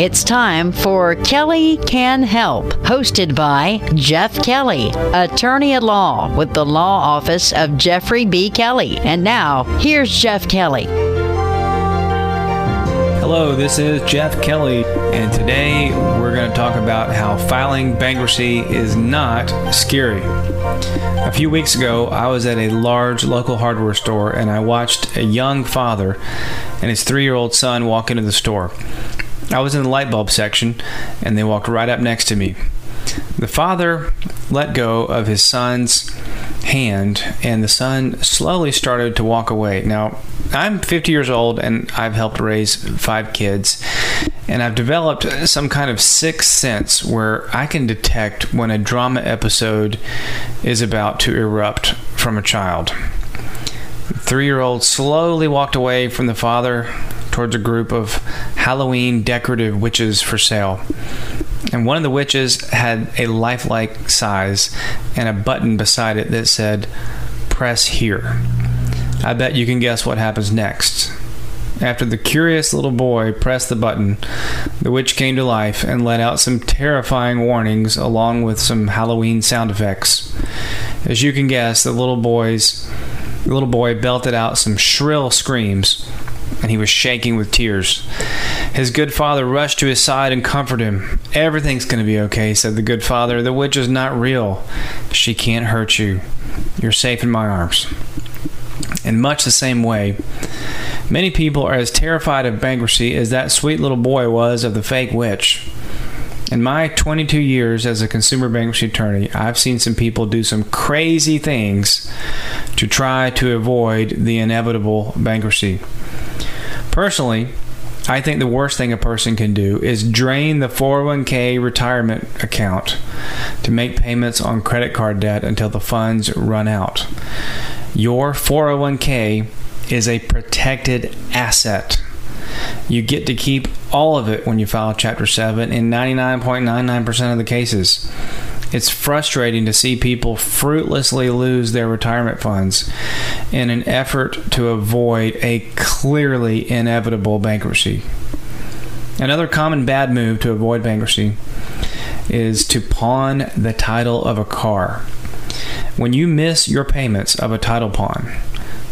It's time for Kelly Can Help, hosted by Jeff Kelly, attorney at law with the law office of Jeffrey B. Kelly. And now, here's Jeff Kelly. Hello, this is Jeff Kelly, and today we're going to talk about how filing bankruptcy is not scary. A few weeks ago, I was at a large local hardware store and I watched a young father and his three year old son walk into the store. I was in the light bulb section and they walked right up next to me. The father let go of his son's hand and the son slowly started to walk away. Now, I'm 50 years old and I've helped raise five kids, and I've developed some kind of sixth sense where I can detect when a drama episode is about to erupt from a child. Three year old slowly walked away from the father towards a group of Halloween decorative witches for sale. And one of the witches had a lifelike size and a button beside it that said, Press here. I bet you can guess what happens next. After the curious little boy pressed the button, the witch came to life and let out some terrifying warnings along with some Halloween sound effects. As you can guess, the little boy's the little boy belted out some shrill screams and he was shaking with tears. His good father rushed to his side and comforted him. Everything's going to be okay, said the good father. The witch is not real. She can't hurt you. You're safe in my arms. In much the same way, many people are as terrified of bankruptcy as that sweet little boy was of the fake witch. In my 22 years as a consumer bankruptcy attorney, I've seen some people do some crazy things to try to avoid the inevitable bankruptcy. Personally, I think the worst thing a person can do is drain the 401k retirement account to make payments on credit card debt until the funds run out. Your 401k is a protected asset. You get to keep all of it when you file Chapter 7 in 99.99% of the cases. It's frustrating to see people fruitlessly lose their retirement funds in an effort to avoid a clearly inevitable bankruptcy. Another common bad move to avoid bankruptcy is to pawn the title of a car. When you miss your payments of a title pawn,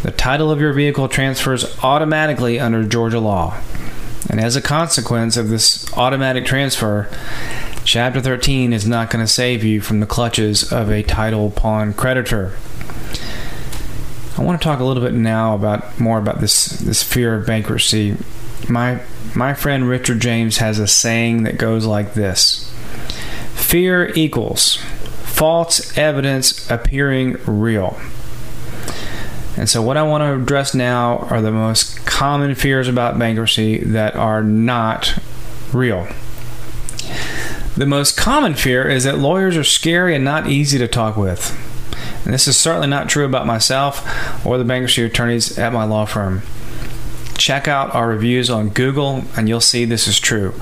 the title of your vehicle transfers automatically under Georgia law. And as a consequence of this automatic transfer, Chapter 13 is not going to save you from the clutches of a title pawn creditor. I want to talk a little bit now about more about this this fear of bankruptcy. My my friend Richard James has a saying that goes like this. Fear equals false evidence appearing real. And so, what I want to address now are the most common fears about bankruptcy that are not real. The most common fear is that lawyers are scary and not easy to talk with. And this is certainly not true about myself or the bankruptcy attorneys at my law firm. Check out our reviews on Google and you'll see this is true.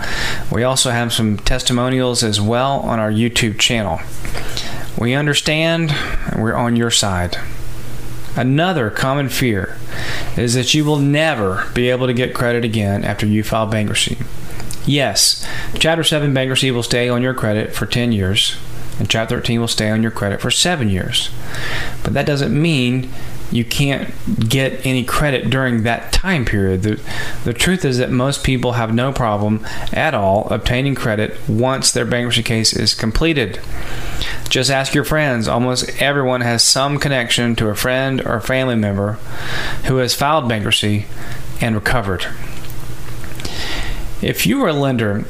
We also have some testimonials as well on our YouTube channel. We understand and we're on your side. Another common fear is that you will never be able to get credit again after you file bankruptcy. Yes, Chapter 7 bankruptcy will stay on your credit for 10 years, and Chapter 13 will stay on your credit for 7 years. But that doesn't mean you can't get any credit during that time period. The, the truth is that most people have no problem at all obtaining credit once their bankruptcy case is completed. Just ask your friends. Almost everyone has some connection to a friend or family member who has filed bankruptcy and recovered. If you were a lender,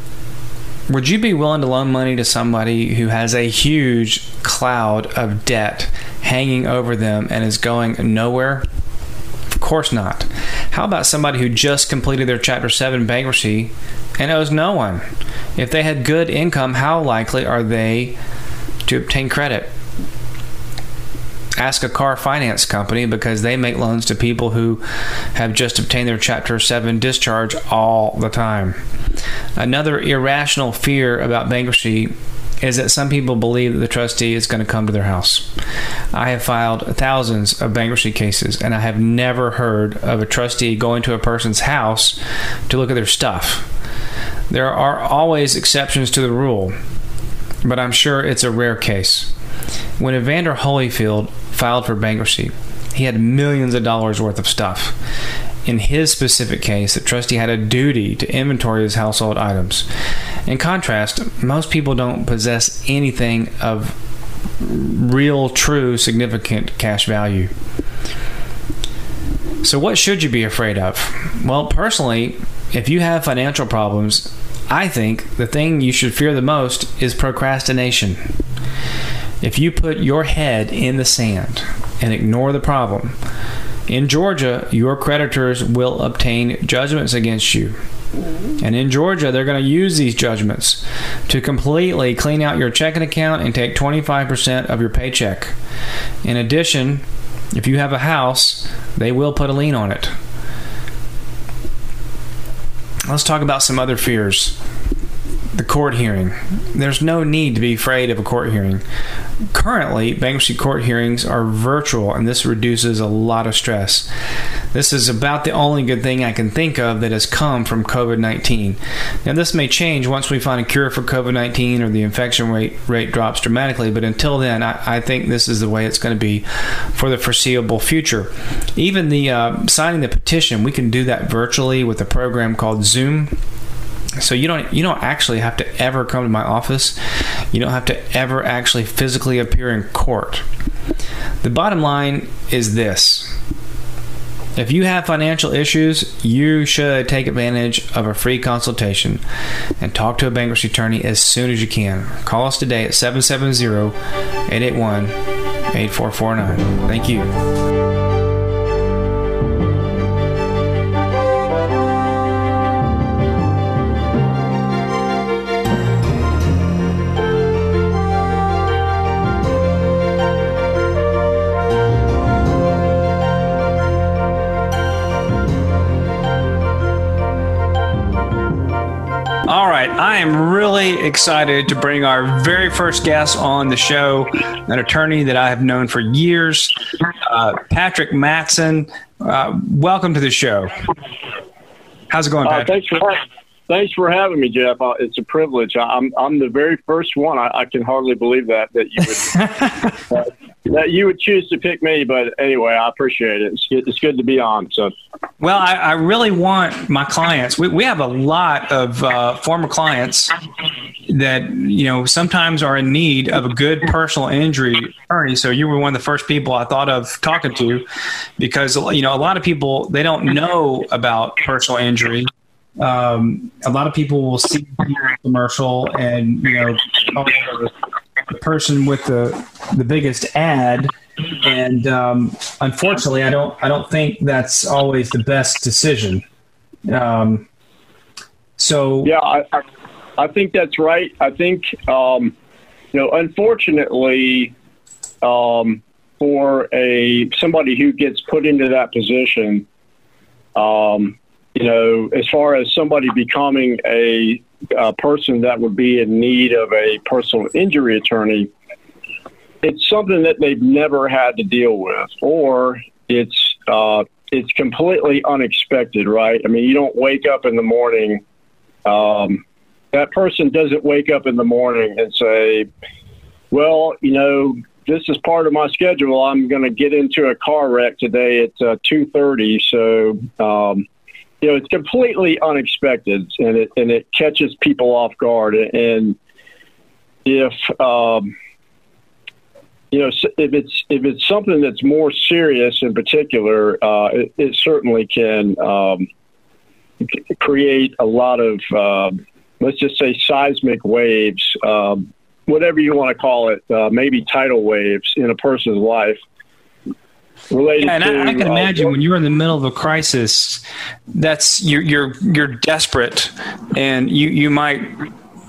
would you be willing to loan money to somebody who has a huge cloud of debt hanging over them and is going nowhere? Of course not. How about somebody who just completed their Chapter 7 bankruptcy and owes no one? If they had good income, how likely are they to obtain credit? Ask a car finance company because they make loans to people who have just obtained their Chapter 7 discharge all the time. Another irrational fear about bankruptcy is that some people believe that the trustee is going to come to their house. I have filed thousands of bankruptcy cases, and I have never heard of a trustee going to a person's house to look at their stuff. There are always exceptions to the rule, but I'm sure it's a rare case. When Evander Holyfield filed for bankruptcy, he had millions of dollars worth of stuff. In his specific case, the trustee had a duty to inventory his household items. In contrast, most people don't possess anything of real, true, significant cash value. So, what should you be afraid of? Well, personally, if you have financial problems, I think the thing you should fear the most is procrastination. If you put your head in the sand and ignore the problem, in Georgia, your creditors will obtain judgments against you. And in Georgia, they're going to use these judgments to completely clean out your checking account and take 25% of your paycheck. In addition, if you have a house, they will put a lien on it. Let's talk about some other fears the court hearing. There's no need to be afraid of a court hearing. Currently, bankruptcy court hearings are virtual, and this reduces a lot of stress. This is about the only good thing I can think of that has come from COVID 19. Now, this may change once we find a cure for COVID 19 or the infection rate, rate drops dramatically, but until then, I, I think this is the way it's going to be for the foreseeable future. Even the uh, signing the petition, we can do that virtually with a program called Zoom so you don't you don't actually have to ever come to my office you don't have to ever actually physically appear in court the bottom line is this if you have financial issues, you should take advantage of a free consultation and talk to a bankruptcy attorney as soon as you can. Call us today at 770 881 8449. Thank you. I am really excited to bring our very first guest on the show, an attorney that I have known for years, uh, Patrick Matson. Uh, welcome to the show. How's it going, uh, Patrick? thanks, for, thanks for having me, Jeff. Uh, it's a privilege. I'm, I'm the very first one. I, I can hardly believe that, that you would. That you would choose to pick me, but anyway, I appreciate it. It's good, it's good to be on. So, well, I, I really want my clients. We, we have a lot of uh, former clients that you know sometimes are in need of a good personal injury attorney. So you were one of the first people I thought of talking to, because you know a lot of people they don't know about personal injury. Um, a lot of people will see the commercial and you know the person with the the biggest ad, and um, unfortunately, I don't I don't think that's always the best decision. Um, so yeah, I, I think that's right. I think um, you know, unfortunately, um, for a somebody who gets put into that position, um, you know, as far as somebody becoming a a person that would be in need of a personal injury attorney, it's something that they've never had to deal with, or it's uh, it's completely unexpected, right? I mean, you don't wake up in the morning. Um, that person doesn't wake up in the morning and say, "Well, you know, this is part of my schedule. I'm going to get into a car wreck today at uh, two thirty, so." Um, you know, it's completely unexpected and it and it catches people off guard. And if um, you know, if it's if it's something that's more serious in particular, uh, it, it, certainly can um, create a lot of uh, let's just say seismic waves, um, whatever you want to call it, uh, maybe tidal waves in a person's life related yeah, and to, I, I, can uh, imagine when you're in the middle of a crisis, that's you're you're you're desperate, and you you might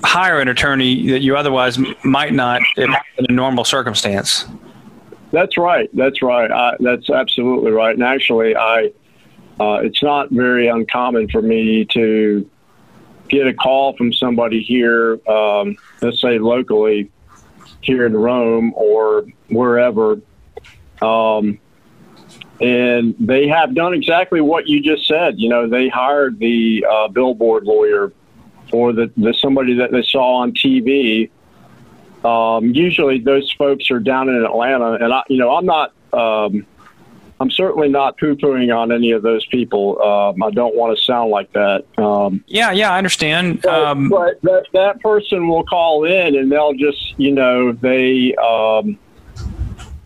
hire an attorney that you otherwise might not in a normal circumstance. That's right. That's right. I, that's absolutely right. And actually, I uh, it's not very uncommon for me to get a call from somebody here, um, let's say locally here in Rome or wherever, um, and they have done exactly what you just said. You know, they hired the uh, billboard lawyer or the, the somebody that they saw on TV. Um, usually, those folks are down in Atlanta, and I, you know, I'm not. Um, I'm certainly not poo-pooing on any of those people. Um, I don't want to sound like that. Um, yeah, yeah, I understand. but, Um, but that, that person will call in, and they'll just, you know, they, um,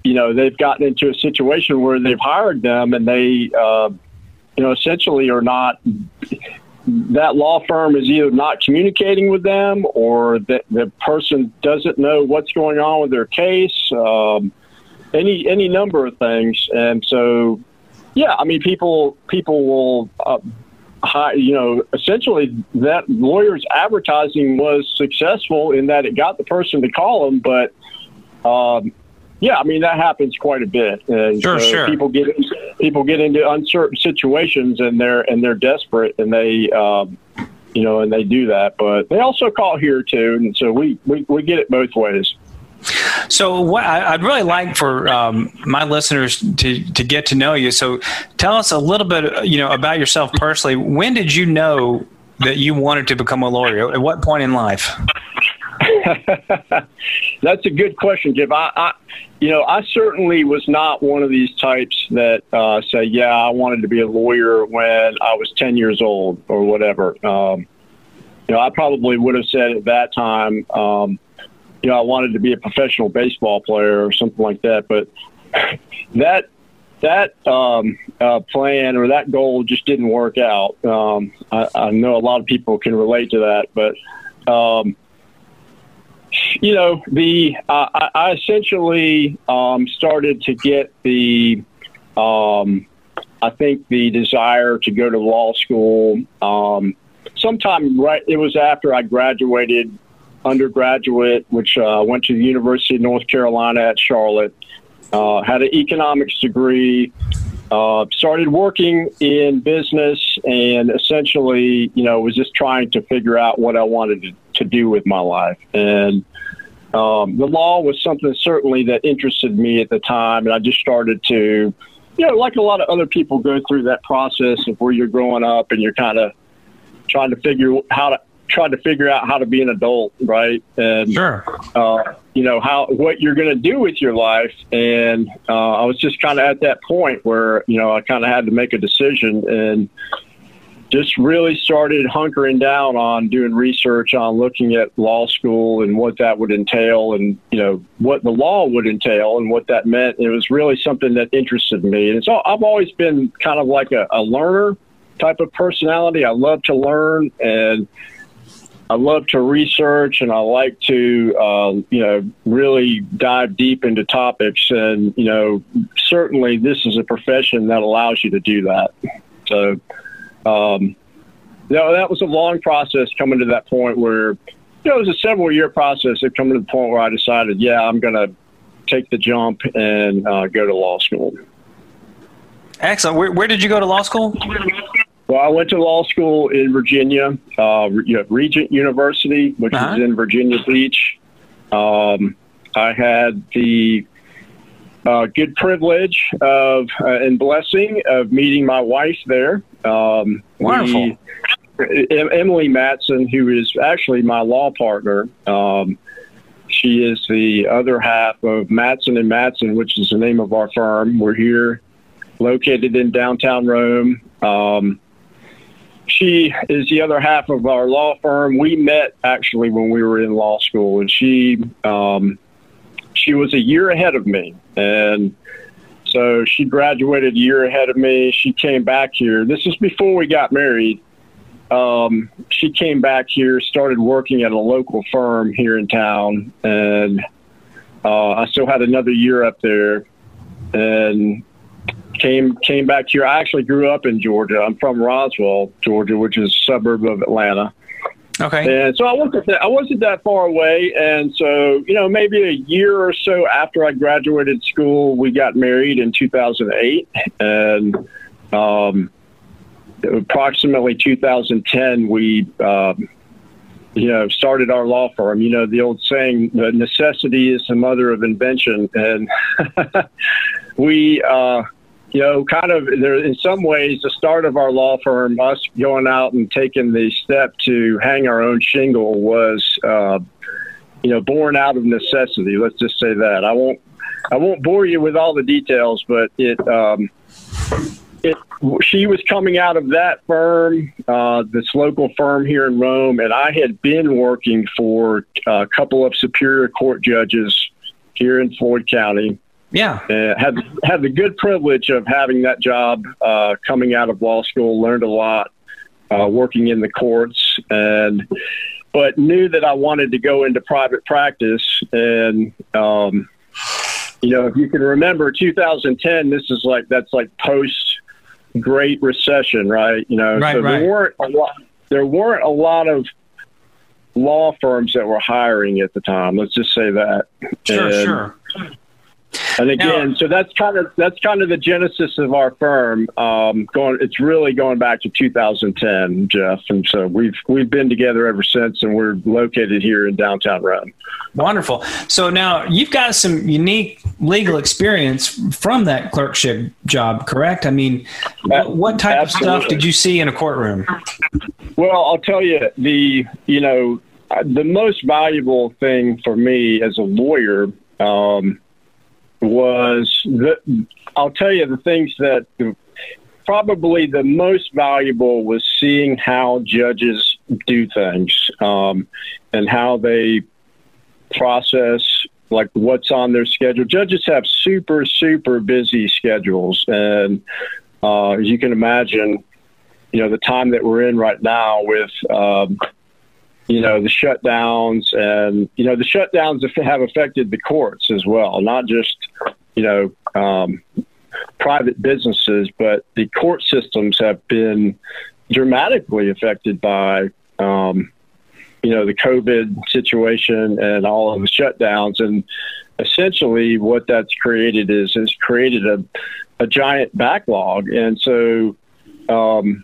you know, they've gotten into a situation where they've hired them, and they, uh, you know, essentially are not. That law firm is either not communicating with them, or that the person doesn't know what's going on with their case. Um, any any number of things, and so yeah, I mean, people people will. Uh, you know, essentially that lawyer's advertising was successful in that it got the person to call them, but um, yeah, I mean that happens quite a bit. And Sure, so sure. People get people get into uncertain situations and they're and they're desperate and they. Um, you know, and they do that, but they also call here too, and so we, we, we get it both ways. So, what I'd really like for um, my listeners to to get to know you. So, tell us a little bit, you know, about yourself personally. When did you know that you wanted to become a lawyer? At what point in life? That's a good question, Jim. I, I, you know, I certainly was not one of these types that uh, say, "Yeah, I wanted to be a lawyer when I was ten years old or whatever." Um, you know, I probably would have said at that time, um, you know, I wanted to be a professional baseball player or something like that. But that that um, uh, plan or that goal just didn't work out. Um, I, I know a lot of people can relate to that, but. You know, the uh, I, I essentially um, started to get the, um, I think the desire to go to law school. Um, sometime right, it was after I graduated undergraduate, which uh, went to the University of North Carolina at Charlotte. Uh, had an economics degree. Uh, started working in business and essentially, you know, was just trying to figure out what I wanted to, to do with my life. And um, the law was something certainly that interested me at the time. And I just started to, you know, like a lot of other people go through that process of where you're growing up and you're kind of trying to figure how to trying to figure out how to be an adult, right? And Sure. uh, you know how what you're going to do with your life and uh, i was just kind of at that point where you know i kind of had to make a decision and just really started hunkering down on doing research on looking at law school and what that would entail and you know what the law would entail and what that meant it was really something that interested me and so i've always been kind of like a, a learner type of personality i love to learn and I love to research and I like to, uh, you know, really dive deep into topics. And, you know, certainly this is a profession that allows you to do that. So, um, you know, that was a long process coming to that point where, you know, it was a several year process of coming to the point where I decided, yeah, I'm going to take the jump and uh, go to law school. Excellent. Where, where did you go to law school? Well, I went to law school in Virginia, uh, Regent University, which Uh-huh. is in Virginia Beach. Um, I had the uh, good privilege of uh, and blessing of meeting my wife there. Um, Wonderful. we- Emily Matson, who is actually my law partner. Um, she is the other half of Matson and Matson, which is the name of our firm. We're here, located in downtown Rome. Um, she is the other half of our law firm. We met actually when we were in law school, and she um, she was a year ahead of me, and so she graduated a year ahead of me. She came back here. This is before we got married. Um, she came back here, started working at a local firm here in town, and uh, I still had another year up there, and came came back here. I actually grew up in Georgia. I'm from Roswell, Georgia, which is a suburb of Atlanta. Okay. And so I wasn't that, I wasn't that far away, and so you know maybe a year or so after I graduated school, we got married in 2008, and um, approximately 2010 we um, you know started our law firm. You know the old saying, "The necessity is the mother of invention," and we. Uh, you know, kind of there in some ways the start of our law firm, us going out and taking the step to hang our own shingle was, uh, you know, born out of necessity. Let's just say that. I won't I won't bore you with all the details, but it um, it she was coming out of that firm, uh, this local firm here in Rome, and I had been working for a couple of superior court judges here in Floyd County. Yeah, uh, had had the good privilege of having that job uh, coming out of law school. Learned a lot uh, working in the courts, and but knew that I wanted to go into private practice. And um, you know, if you can remember, 2010. This is like that's like post Great Recession, right? You know, right, so right. there weren't a lot. There weren't a lot of law firms that were hiring at the time. Let's just say that. Sure, and, sure. And again, now, so that's kind of that's kind of the genesis of our firm. Um, going, it's really going back to 2010, Jeff, and so we've we've been together ever since, and we're located here in downtown Rome. Wonderful. So now you've got some unique legal experience from that clerkship job, correct? I mean, what, what type Absolutely. of stuff did you see in a courtroom? Well, I'll tell you the you know the most valuable thing for me as a lawyer. Um, was the, I'll tell you the things that probably the most valuable was seeing how judges do things um, and how they process like what's on their schedule. Judges have super super busy schedules, and uh, as you can imagine, you know the time that we're in right now with. Um, you know the shutdowns and you know the shutdowns have affected the courts as well not just you know um, private businesses but the court systems have been dramatically affected by um, you know the covid situation and all of the shutdowns and essentially what that's created is has created a, a giant backlog and so um,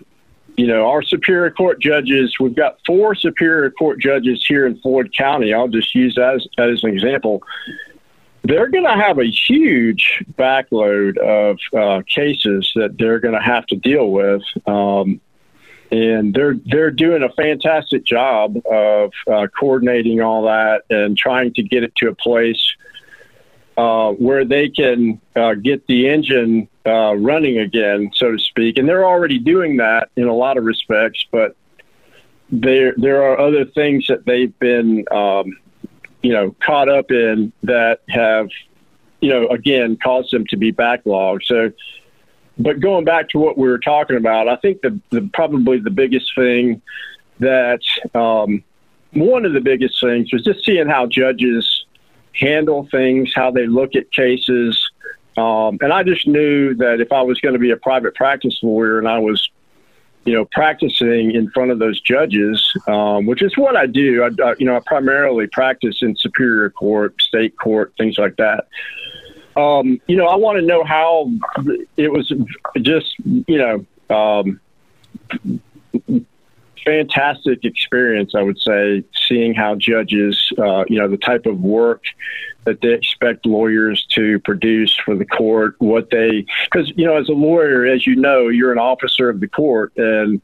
you know, our Superior Court judges, we've got four Superior Court judges here in Floyd County. I'll just use that as, as an example. They're going to have a huge backload of uh, cases that they're going to have to deal with. Um, and they're they're doing a fantastic job of uh, coordinating all that and trying to get it to a place uh, where they can uh, get the engine uh, running again, so to speak. And they're already doing that in a lot of respects, but there there are other things that they've been, um, you know, caught up in that have, you know, again caused them to be backlogged. So, but going back to what we were talking about, I think the, the probably the biggest thing that um, one of the biggest things was just seeing how judges handle things, how they look at cases. Um, and I just knew that if I was going to be a private practice lawyer and I was, you know, practicing in front of those judges, um, which is what I do. I, I, you know, I primarily practice in superior court, state court, things like that. Um, you know, I want to know how it was just, you know, um, fantastic experience, I would say, seeing how judges, uh, you know, the type of work that they expect lawyers to produce for the court, what they, because, you know, as a lawyer, as you know, you're an officer of the court and,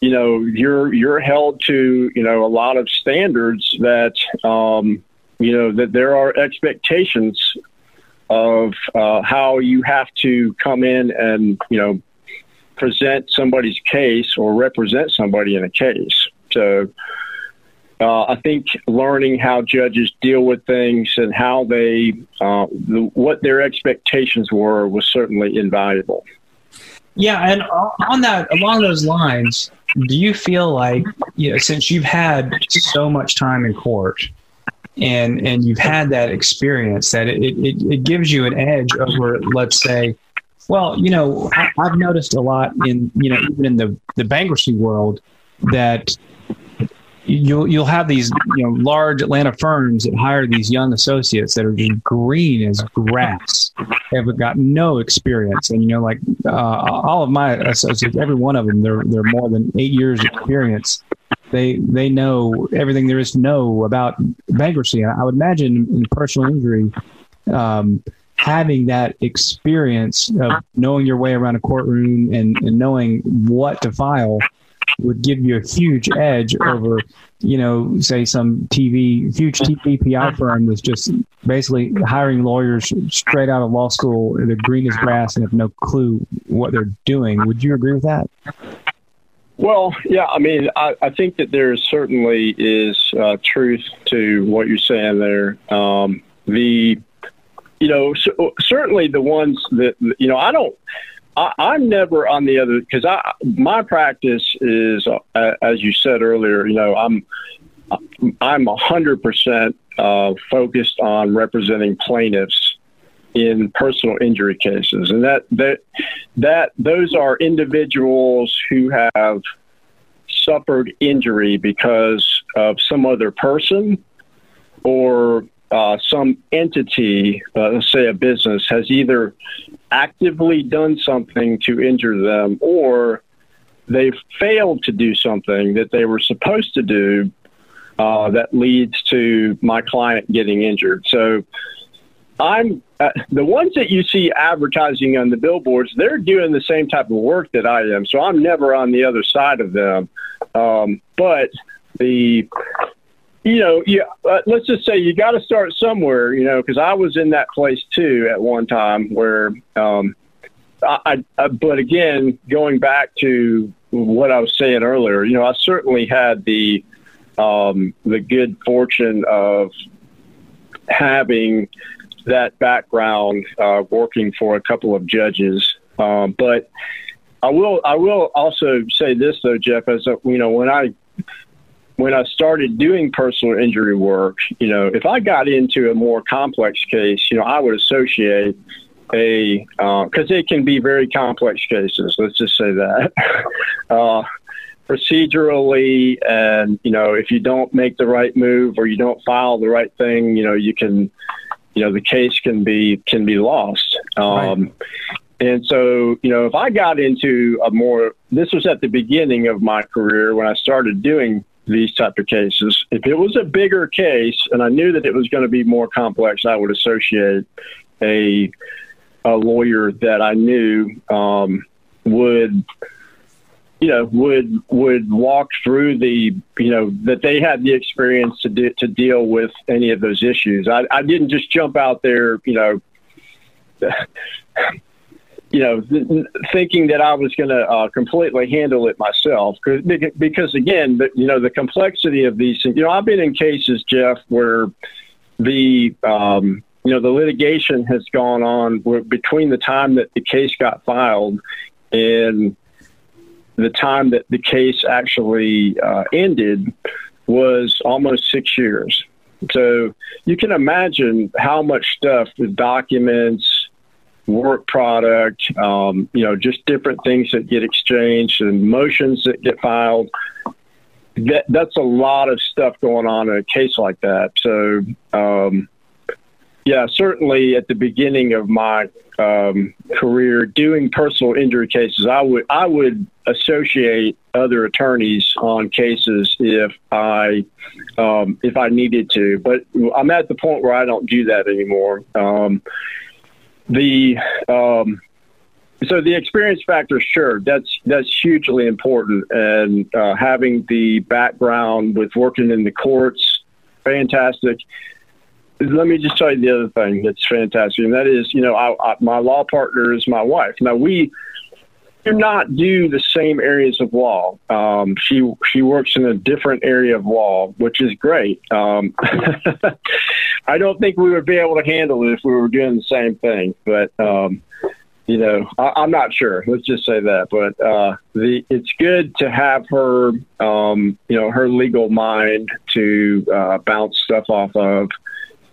you know, you're, you're held to, you know, a lot of standards that, um, you know, that there are expectations of uh, how you have to come in and, you know, present somebody's case or represent somebody in a case. So uh, I think learning how judges deal with things and how they, uh, the, what their expectations were, was certainly invaluable. Yeah, and on that, along those lines, do you feel like, you know, since you've had so much time in court, and and you've had that experience, that it, it, it gives you an edge over, let's say, well, you know, I, have noticed a lot in you know even in the the bankruptcy world that you'll you'll have these you know large Atlanta firms that hire these young associates that are green as grass, They have got no experience, and you know like uh, all of my associates, every one of them, they're they're more than eight years experience. They they know everything there is to know about bankruptcy. I would imagine in personal injury. Um, having that experience of knowing your way around a courtroom and, and knowing what to file would give you a huge edge over, you know, say some TV, huge TV PI firm that's just basically hiring lawyers straight out of law school, they're green as grass and have no clue what they're doing. Would you agree with that? Well, yeah, I mean, I, I think that there certainly is uh, truth to what you're saying there. Um, the, you know, so, certainly the ones that, you know, I don't, I, am never on the other because I my practice is uh, as you said earlier. You know, I'm I'm hundred percent uh, focused on representing plaintiffs in personal injury cases, and that that that those are individuals who have suffered injury because of some other person or uh, some entity, uh, let's say a business, has either actively done something to injure them or they've failed to do something that they were supposed to do uh, that leads to my client getting injured. So I'm uh, the ones that you see advertising on the billboards, they're doing the same type of work that I am. So I'm never on the other side of them. Um, but the you know, yeah, uh, let's just say you got to start somewhere, you know, because I was in that place too at one time where, um, I, I, but again, going back to what I was saying earlier, you know, I certainly had the, um, the good fortune of having that background, uh, working for a couple of judges. Um, but I will, I will also say this though, Jeff, as a, you know, when I when I started doing personal injury work, you know, if I got into a more complex case, you know, I would associate a because uh, it can be very complex cases. Let's just say that uh, procedurally, and you know, if you don't make the right move or you don't file the right thing, you know, you can, you know, the case can be can be lost. Um, right. And so, you know, if I got into a more, this was at the beginning of my career when I started doing these type of cases. If it was a bigger case and I knew that it was going to be more complex, I would associate a a lawyer that I knew um, would you know would would walk through the you know that they had the experience to de- to deal with any of those issues. I, I didn't just jump out there, you know you know, th- thinking that I was going to uh, completely handle it myself. Cause, because again, you know, the complexity of these things, you know, I've been in cases, Jeff, where the, um, you know, the litigation has gone on between the time that the case got filed and the time that the case actually uh, ended was almost six years. So you can imagine how much stuff, the documents, work product, um, you know, just different things that get exchanged and motions that get filed. That, that's a lot of stuff going on in a case like that. So, um, yeah, certainly at the beginning of my um, career doing personal injury cases, I would I would associate other attorneys on cases if I um, if I needed to. But I'm at the point where I don't do that anymore. Um, the um, so the experience factor, sure, that's that's hugely important, and uh, having the background with working in the courts, fantastic. Let me just tell you the other thing that's fantastic, and that is, you know, I, I, my law partner is my wife. Now we do not do the same areas of law. Um, she she works in a different area of law, which is great. Um, I don't think we would be able to handle it if we were doing the same thing, but um, you know, I, am not sure. Let's just say that. But uh, the it's good to have her, um, you know, her legal mind to uh, bounce stuff off of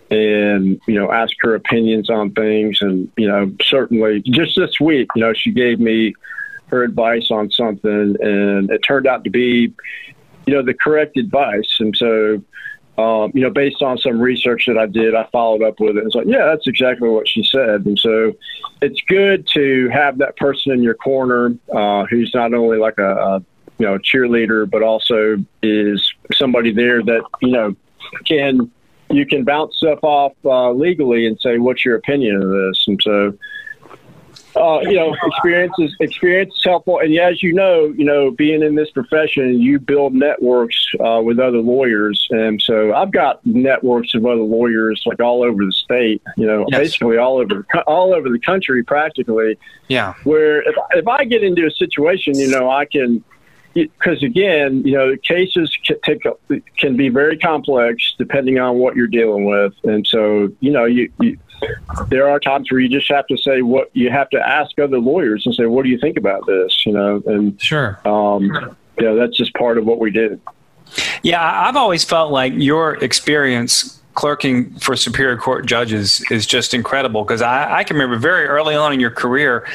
and you know ask her opinions on things and you know certainly just this week you know she gave me her advice on something, and it turned out to be, you know, the correct advice. And so, um, you know, based on some research that I did, I followed up with it. It's like, yeah, that's exactly what she said. And so, it's good to have that person in your corner uh, who's not only like a, a you know cheerleader, but also is somebody there that you know can you can bounce stuff off uh, legally and say, "What's your opinion of this?" And so, uh, you know, experience is experience is helpful. And yeah, as you know, you know, being in this profession, you build networks uh, with other lawyers, and so I've got networks of other lawyers like all over the state. You know, Yes. basically all over all over the country, practically. Yeah. Where if if I get into a situation, you know, I can. Because again, you know, cases can, take, can be very complex depending on what you're dealing with, and so you know, you, you there are times where you just have to say what you have to ask other lawyers and say, what do you think about this? You know, and Sure. um, you know, that's just part of what we do. Yeah, I- I've always felt like your experience clerking for Superior Court judges is just incredible because I, I can remember very early on in your career,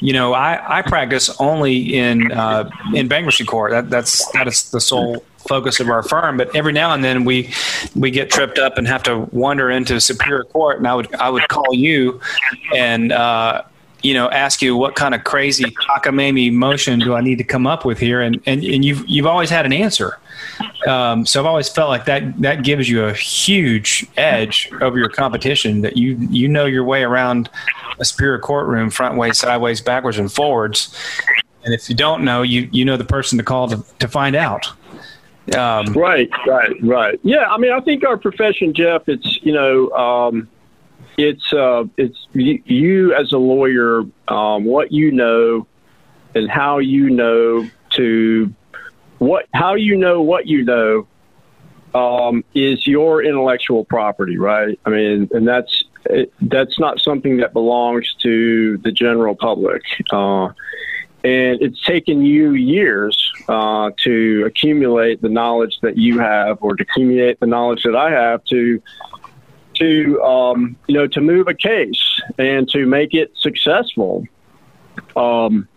you know, I, I practice only in uh, in bankruptcy court. That, that's that is the sole focus of our firm. But every now and then we we get tripped up and have to wander into Superior Court, and I would I would call you and. Uh, you know, ask you what kind of crazy cockamamie motion do I need to come up with here, and and, and you've you've always had an answer. Um, so I've always felt like that that gives you a huge edge over your competition. That you you know your way around a superior courtroom, front way, sideways, backwards, and forwards. And if you don't know, you you know the person to call to, to find out. Um, Right, right, right. Yeah, I mean, I think our profession, Jeff, it's you know, um, it's uh, it's you, you as a lawyer, um, what you know, and how you know to what how you know what you know um, is your intellectual property, right? I mean, and that's it, that's not something that belongs to the general public. Uh, and it's taken you years uh, to accumulate the knowledge that you have, or to accumulate the knowledge that I have to to um, you know to move a case and to make it successful. Um,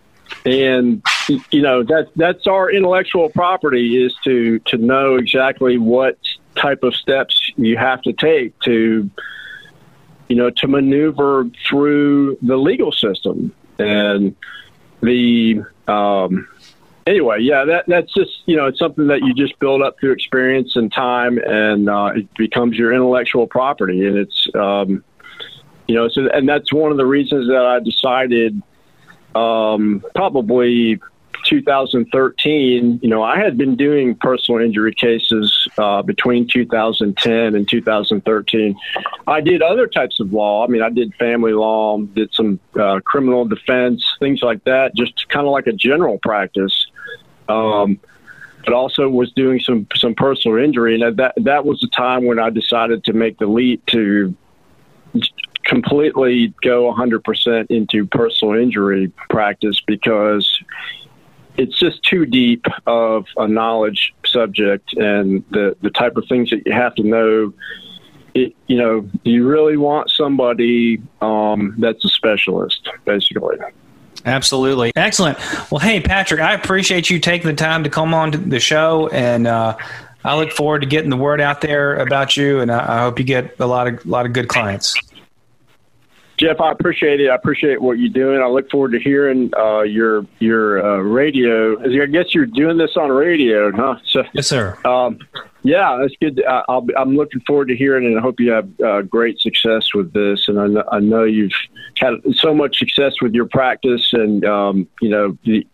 and you know that that's our intellectual property is to to know exactly what type of steps you have to take to you know to maneuver through the legal system and the um, anyway yeah that that's just you know it's something that you just build up through experience and time and uh, it becomes your intellectual property and it's um, you know so and that's one of the reasons that I decided um, probably 2013, you know, I had been doing personal injury cases uh, between 2010 and 2013. I did other types of law. I mean, I did family law, did some uh, criminal defense, things like that, just kind of like a general practice. Um, but also was doing some some personal injury, and that that was the time when I decided to make the leap to completely go 100% into personal injury practice because it's just too deep of a knowledge subject and the, the type of things that you have to know. It, you know, you really want somebody um, that's a specialist, basically. Absolutely. Excellent. Well, hey, Patrick, I appreciate you taking the time to come on to the show. And uh, I look forward to getting the word out there about you. And I, I hope you get a lot of, a lot of good clients. Jeff, I appreciate it. I appreciate what you're doing. I look forward to hearing uh, your your uh, radio. I guess you're doing this on radio, huh? So, Yes, sir. um, yeah, that's good. I, I'll, be- I'm looking forward to hearing it, and I hope you have uh, great success with this. And I know, I know you've had so much success with your practice, and um, you know, the,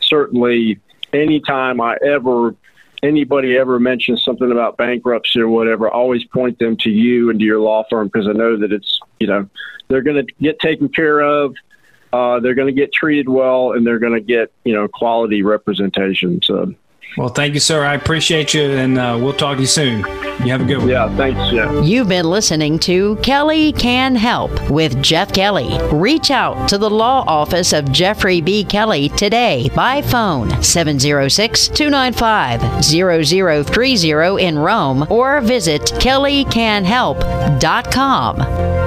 certainly anytime I ever anybody ever mentions something about bankruptcy or whatever, always point them to you and to your law firm because I know that it's you know they're going to get taken care of. Uh, they're going to get treated well, and they're going to get you know quality representation. So Well, thank you, sir. I appreciate you. And uh, we'll talk to you soon. You have a good one. yeah, thanks, Jeff. You've been listening to Kelly Can Help with Jeff Kelly. Reach out to the law office of Jeffrey B. Kelly today by phone 706 295 0030 in Rome or visit kellycanhelp.com.